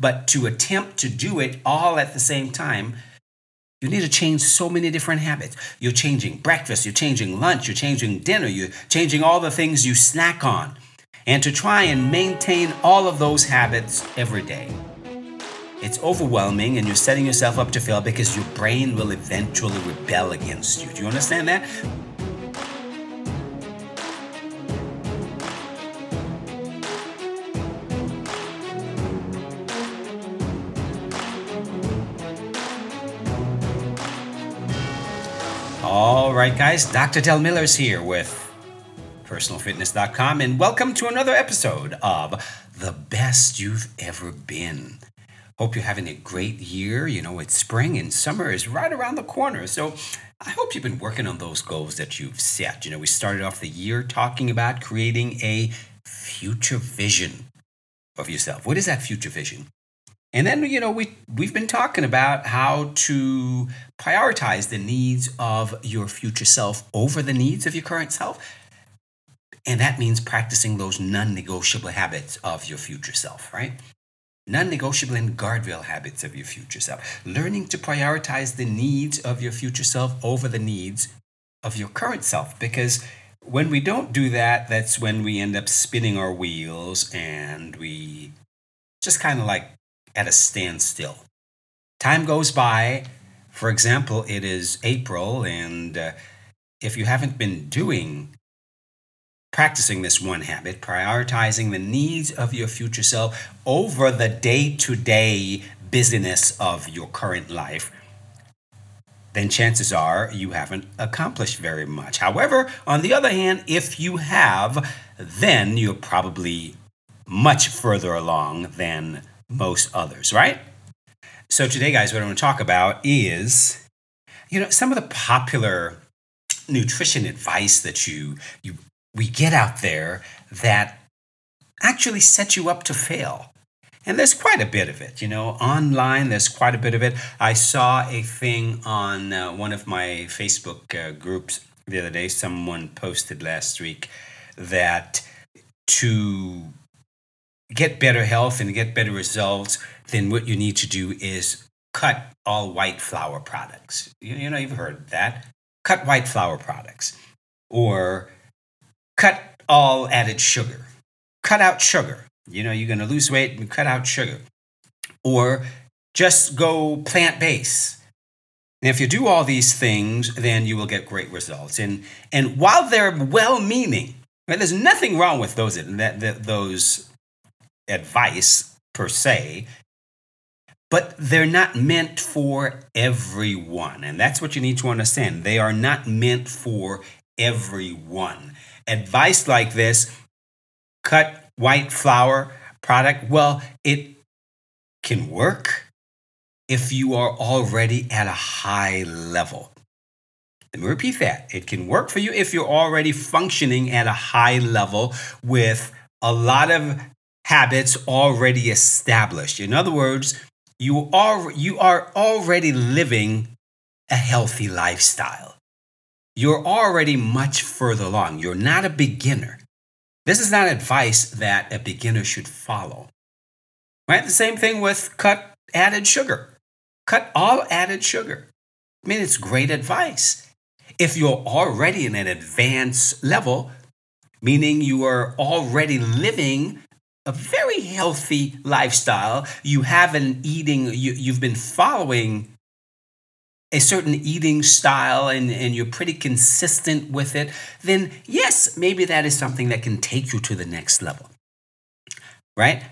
But to attempt to do it all at the same time, you need to change so many different habits. You're changing breakfast, you're changing lunch, you're changing dinner, you're changing all the things you snack on. And to try and maintain all of those habits every day. It's overwhelming and you're setting yourself up to fail because your brain will eventually rebel against you. Do you understand that? All right, guys, Dr. Del Millers here with personalfitness.com, and welcome to another episode of The Best You've Ever Been. Hope you're having a great year. You know, it's spring and summer is right around the corner. So I hope you've been working on those goals that you've set. You know, we started off the year talking about creating a future vision of yourself. What is that future vision? And then, you know, we, we've been talking about how to prioritize the needs of your future self over the needs of your current self. And that means practicing those non negotiable habits of your future self, right? Non negotiable and guardrail habits of your future self. Learning to prioritize the needs of your future self over the needs of your current self. Because when we don't do that, that's when we end up spinning our wheels and we just kind of like at a standstill. Time goes by. For example, it is April, and uh, if you haven't been doing practicing this one habit, prioritizing the needs of your future self over the day to day busyness of your current life, then chances are you haven't accomplished very much. However, on the other hand, if you have, then you're probably much further along than most others, right? So today, guys, what I want to talk about is, you know, some of the popular nutrition advice that you you we get out there that actually set you up to fail. And there's quite a bit of it, you know, online, there's quite a bit of it. I saw a thing on uh, one of my Facebook uh, groups the other day. Someone posted last week that to get better health and get better results, then what you need to do is cut all white flour products. You, you know, you've heard that. Cut white flour products. Or cut all added sugar. Cut out sugar. You know, you're going to lose weight and cut out sugar. Or just go plant based. And if you do all these things, then you will get great results. And, and while they're well meaning, right, there's nothing wrong with those, that, that, those advice per se, but they're not meant for everyone. And that's what you need to understand. They are not meant for everyone. Advice like this, cut white flour product, well, it can work if you are already at a high level. Let me repeat that. It can work for you if you're already functioning at a high level with a lot of habits already established. In other words, you are, you are already living a healthy lifestyle. You're already much further along. You're not a beginner. This is not advice that a beginner should follow. Right? The same thing with cut added sugar. Cut all added sugar. I mean, it's great advice. If you're already in an advanced level, meaning you are already living a very healthy lifestyle, you have an eating, you, you've been following a certain eating style and, and you're pretty consistent with it, then yes, maybe that is something that can take you to the next level. Right?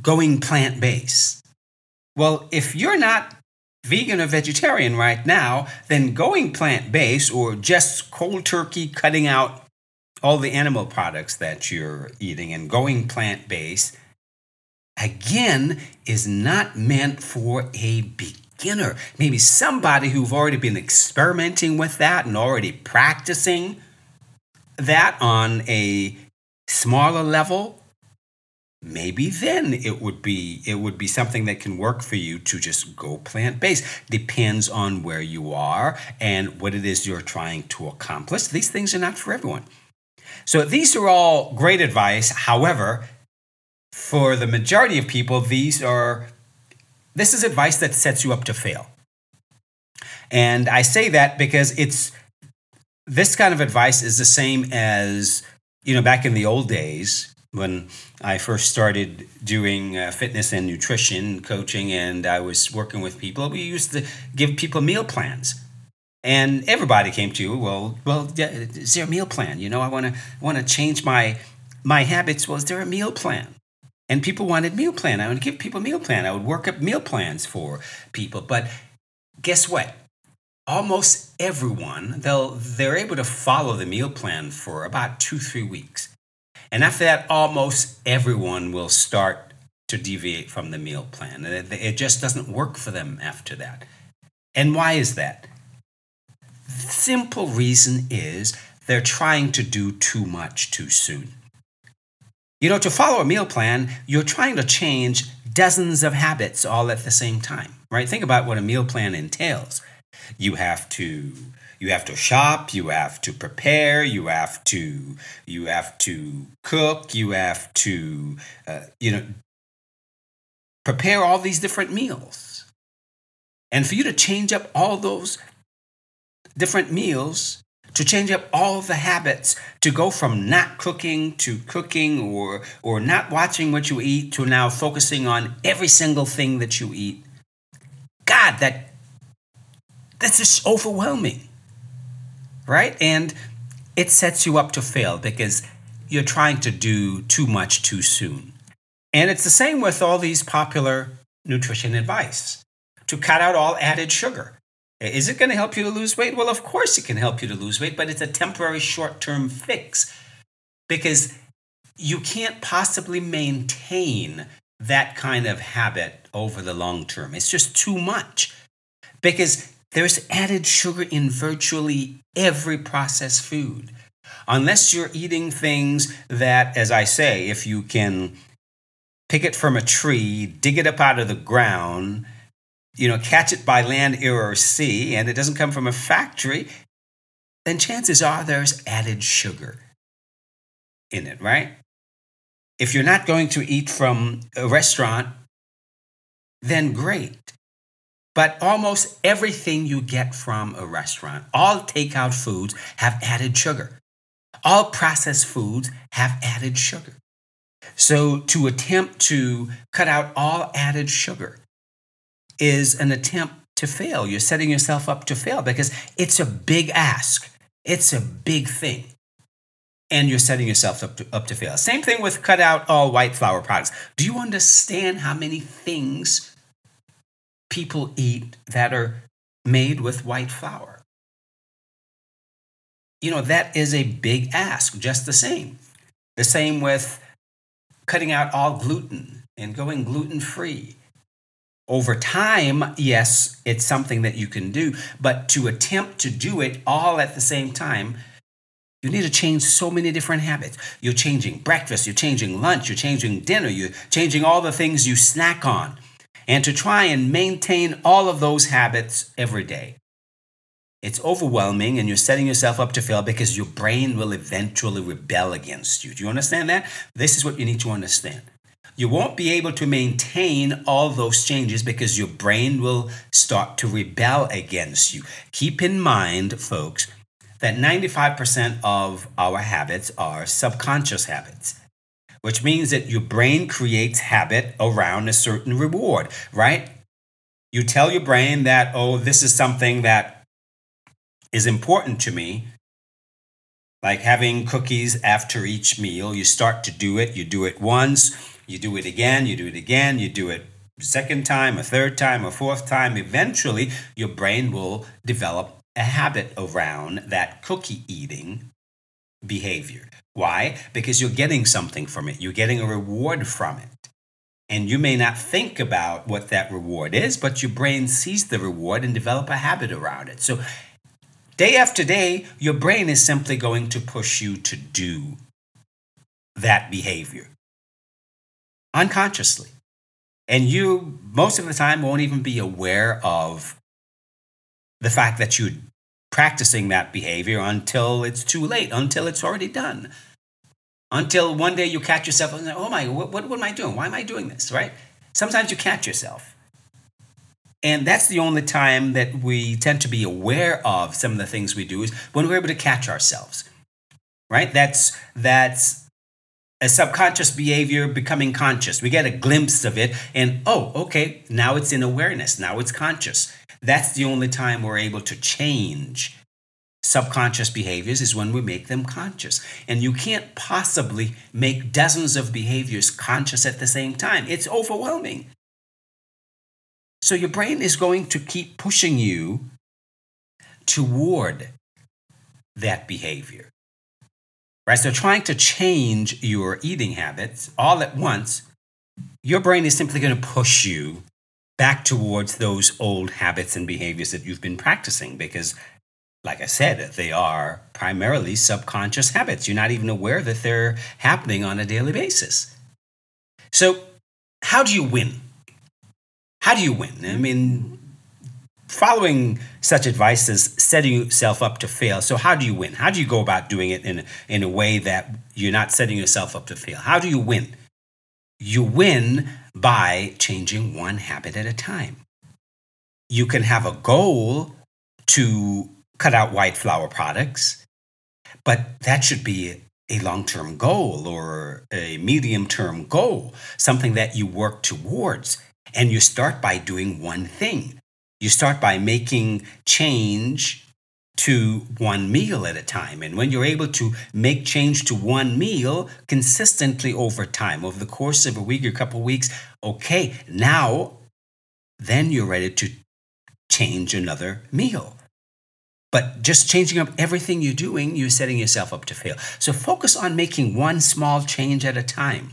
Going plant based. Well, if you're not vegan or vegetarian right now, then going plant based or just cold turkey cutting out all the animal products that you're eating and going plant based, again, is not meant for a beginner. Maybe somebody who've already been experimenting with that and already practicing that on a smaller level maybe then it would be it would be something that can work for you to just go plant based depends on where you are and what it is you're trying to accomplish. These things are not for everyone so these are all great advice. However, for the majority of people, these are this is advice that sets you up to fail. And I say that because it's this kind of advice is the same as you know back in the old days when I first started doing uh, fitness and nutrition coaching and I was working with people, we used to give people meal plans. And everybody came to you, well, well, is there a meal plan? You know, I want to want to change my my habits. Well, is there a meal plan? And people wanted meal plan. I would give people meal plan. I would work up meal plans for people. But guess what? Almost everyone, they'll they're able to follow the meal plan for about two, three weeks. And after that, almost everyone will start to deviate from the meal plan. It just doesn't work for them after that. And why is that? Simple reason is they're trying to do too much too soon. You know, to follow a meal plan, you're trying to change dozens of habits all at the same time, right? Think about what a meal plan entails. You have to you have to shop you have to prepare you have to you have to cook you have to uh, you know prepare all these different meals and for you to change up all those different meals to change up all the habits to go from not cooking to cooking or or not watching what you eat to now focusing on every single thing that you eat god that that's just overwhelming right? And it sets you up to fail because you're trying to do too much too soon. And it's the same with all these popular nutrition advice to cut out all added sugar. Is it going to help you to lose weight? Well, of course it can help you to lose weight, but it's a temporary short term fix because you can't possibly maintain that kind of habit over the long term. It's just too much because there's added sugar in virtually every processed food. Unless you're eating things that, as I say, if you can pick it from a tree, dig it up out of the ground, you know, catch it by land, air, or sea, and it doesn't come from a factory, then chances are there's added sugar in it, right? If you're not going to eat from a restaurant, then great. But almost everything you get from a restaurant, all takeout foods have added sugar. All processed foods have added sugar. So to attempt to cut out all added sugar is an attempt to fail. You're setting yourself up to fail because it's a big ask. It's a big thing. And you're setting yourself up to, up to fail. Same thing with cut out all white flour products. Do you understand how many things people eat that are made with white flour. You know, that is a big ask, just the same. The same with cutting out all gluten and going gluten free. Over time, yes, it's something that you can do, but to attempt to do it all at the same time, you need to change so many different habits. You're changing breakfast, you're changing lunch, you're changing dinner, you're changing all the things you snack on and to try and maintain all of those habits every day. It's overwhelming and you're setting yourself up to fail because your brain will eventually rebel against you. Do you understand that? This is what you need to understand. You won't be able to maintain all those changes because your brain will start to rebel against you. Keep in mind, folks, that 95% of our habits are subconscious habits which means that your brain creates habit around a certain reward, right? You tell your brain that, oh, this is something that is important to me, like having cookies after each meal. You start to do it, you do it once, you do it again, you do it again, you do it second time, a third time, a fourth time. Eventually, your brain will develop a habit around that cookie eating behavior. Why? Because you're getting something from it, you're getting a reward from it. And you may not think about what that reward is, but your brain sees the reward and develop a habit around it. So day after day, your brain is simply going to push you to do that behavior unconsciously. And you, most of the time, won't even be aware of the fact that you're practicing that behavior until it's too late, until it's already done. until one day you catch yourself and say, oh my, what, what, what am I doing? Why am I doing this, right? Sometimes you catch yourself. And that's the only time that we tend to be aware of some of the things we do is when we're able to catch ourselves. Right? That's that's a subconscious behavior becoming conscious. We get a glimpse of it and oh, okay, now it's in awareness. Now it's conscious. That's the only time we're able to change subconscious behaviors is when we make them conscious. And you can't possibly make dozens of behaviors conscious at the same time. It's overwhelming. So your brain is going to keep pushing you toward that behavior. Right? So trying to change your eating habits all at once, your brain is simply going to push you back towards those old habits and behaviors that you've been practicing because like I said, they are primarily subconscious habits. You're not even aware that they're happening on a daily basis. So, how do you win? How do you win? I mean, following such advice is setting yourself up to fail. So, how do you win? How do you go about doing it in, in a way that you're not setting yourself up to fail? How do you win? You win by changing one habit at a time. You can have a goal to cut out white flour products, but that should be a long term goal or a medium term goal, something that you work towards. And you start by doing one thing. You start by making change to one meal at a time. And when you're able to make change to one meal consistently over time, over the course of a week or a couple weeks, okay, now then you're ready to change another meal. But just changing up everything you're doing, you're setting yourself up to fail. So focus on making one small change at a time.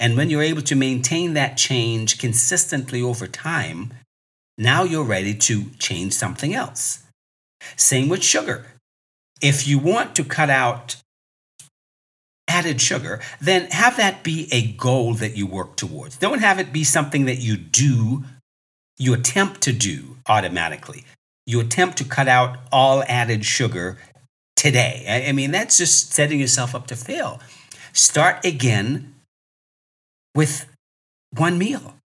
And when you're able to maintain that change consistently over time, now you're ready to change something else. Same with sugar. If you want to cut out added sugar, then have that be a goal that you work towards. Don't have it be something that you do, you attempt to do automatically you attempt to cut out all added sugar today. I mean, that's just setting yourself up to fail. Start again with one meal.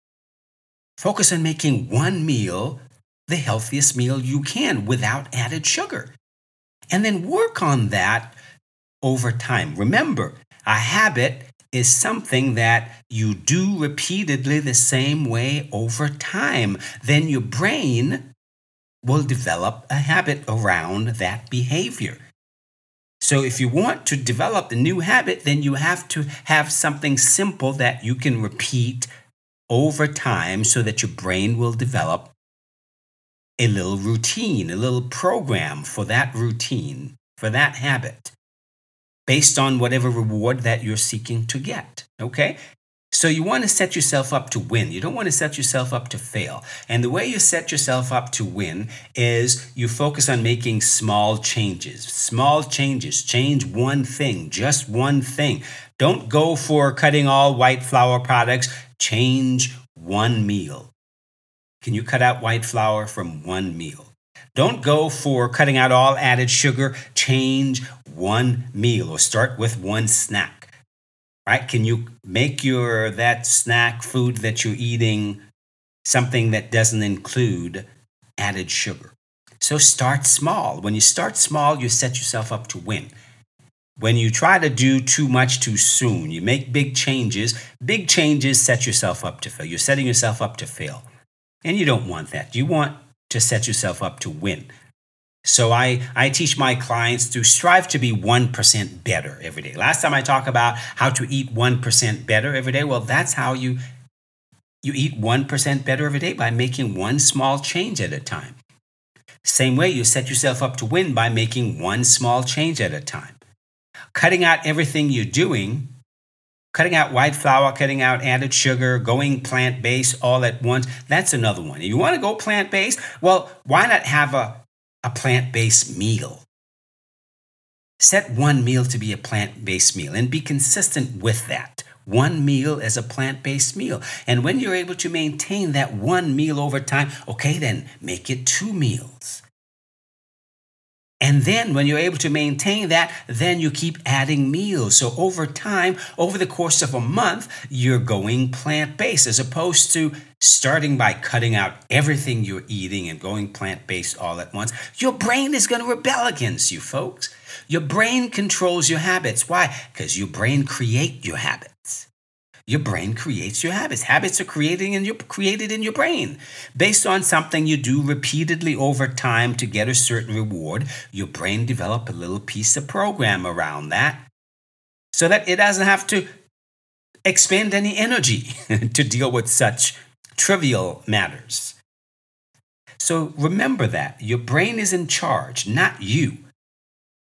Focus on making one meal the healthiest meal you can without added sugar. And then work on that over time. Remember, a habit is something that you do repeatedly the same way over time. Then your brain will develop a habit around that behavior. So, if you want to develop a new habit, then you have to have something simple that you can repeat over time so that your brain will develop a little routine, a little program for that routine, for that habit, based on whatever reward that you're seeking to get. Okay? So you want to set yourself up to win. You don't want to set yourself up to fail. And the way you set yourself up to win is you focus on making small changes. Small changes. Change one thing, just one thing. Don't go for cutting all white flour products. Change one meal. Can you cut out white flour from one meal? Don't go for cutting out all added sugar. Change one meal or start with one snack right? Can you make your that snack food that you're eating something that doesn't include added sugar? So start small. When you start small, you set yourself up to win. When you try to do too much too soon, you make big changes. Big changes set yourself up to fail. You're setting yourself up to fail. And you don't want that. You want to set yourself up to win. So I, I teach my clients to strive to be 1% better every day. Last time I talked about how to eat 1% better every day. Well, that's how you you eat 1% better every day by making one small change at a time. Same way you set yourself up to win by making one small change at a time. Cutting out everything you're doing, cutting out white flour, cutting out added sugar, going plant based all at once, that's another one. If you want to go plant based, well, why not have a a plant based meal. Set one meal to be a plant based meal and be consistent with that. One meal as a plant based meal. And when you're able to maintain that one meal over time, okay, then make it two meals. And then when you're able to maintain that, then you keep adding meals. So over time, over the course of a month, you're going plant based as opposed to starting by cutting out everything you're eating and going plant based all at once. Your brain is going to rebel against you, folks. Your brain controls your habits. Why? Because your brain create your habits. Your brain creates your habits. Habits are creating in your, created in your brain. Based on something you do repeatedly over time to get a certain reward, your brain develop a little piece of program around that so that it doesn't have to expend any energy to deal with such trivial matters. So remember that your brain is in charge, not you.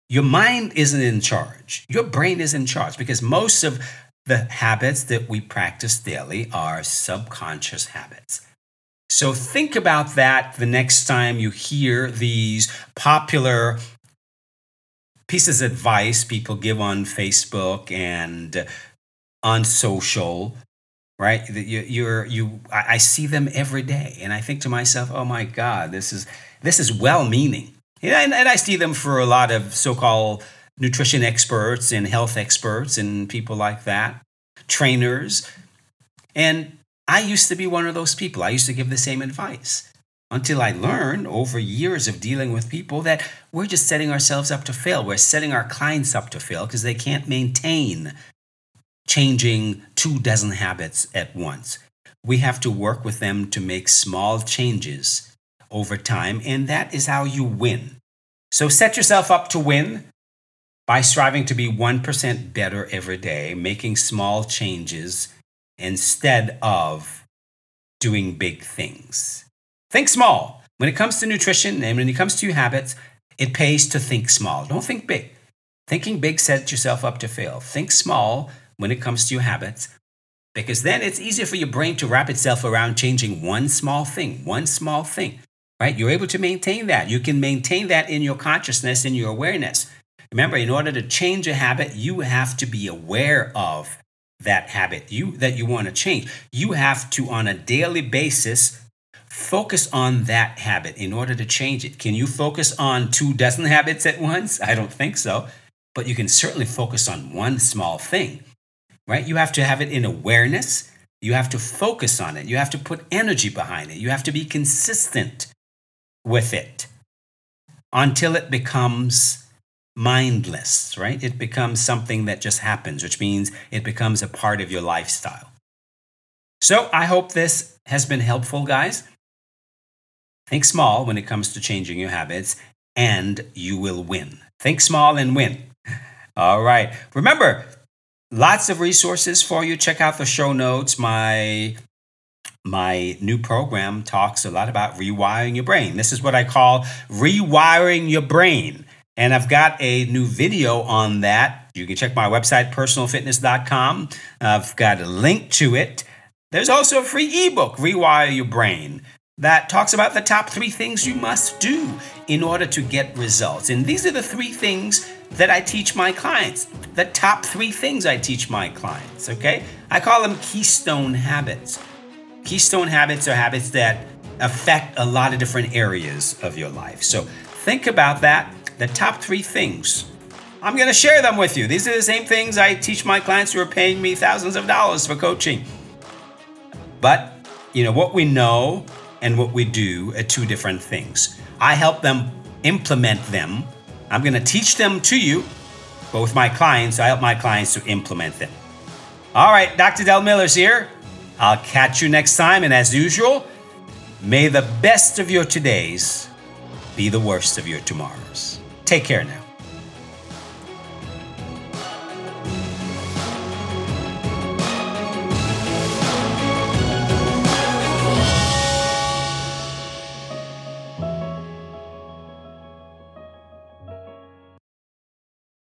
Your mind isn't in charge. Your brain is in charge because most of the habits that we practice daily are subconscious habits. So think about that the next time you hear these popular pieces of advice people give on Facebook and on social, right? You, you're you. I see them every day, and I think to myself, "Oh my God, this is this is well-meaning." And, and I see them for a lot of so-called nutrition experts and health experts and people like that, trainers. And I used to be one of those people. I used to give the same advice until I learned over years of dealing with people that we're just setting ourselves up to fail. We're setting our clients up to fail because they can't maintain changing two dozen habits at once. We have to work with them to make small changes over time, and that is how you win. So set yourself up to win by striving to be 1% better every day, making small changes instead of doing big things. Think small. When it comes to nutrition and when it comes to habits, it pays to think small. Don't think big. Thinking big sets yourself up to fail. Think small when it comes to your habits because then it's easier for your brain to wrap itself around changing one small thing, one small thing, right? You're able to maintain that. You can maintain that in your consciousness, in your awareness. Remember, in order to change a habit, you have to be aware of that habit you that you want to change. You have to on a daily basis focus on that habit in order to change it. Can you focus on two dozen habits at once? I don't think so, but you can certainly focus on one small thing. Right? You have to have it in awareness. You have to focus on it. You have to put energy behind it. You have to be consistent with it until it becomes mindless, right? It becomes something that just happens, which means it becomes a part of your lifestyle. So I hope this has been helpful, guys. Think small when it comes to changing your habits, and you will win. Think small and win. All right. Remember, lots of resources for you. Check out the show notes. My my new program talks a lot about rewiring your brain. This is what I call rewiring your brain. And I've got a new video on that. You can check my website, personalfitness.com. I've got a link to it. There's also a free ebook, Rewire Your Brain, that talks about the top three things you must do in order to get results. And these are the three things that I teach my clients. The top three things I teach my clients, okay? I call them keystone habits. Keystone habits are habits that affect a lot of different areas of your life. So think about that the top three things. I'm going to share them with you. These are the same things I teach my clients who are paying me thousands of dollars for coaching. But, you know, what we know and what we do are two different things. I help them implement them. I'm going to teach them to you, but with my clients, I help my clients to implement them. All right, Dr. Del Millers here. I'll catch you next time. And as usual, may the best of your todays be the worst of your tomorrows. Take care now.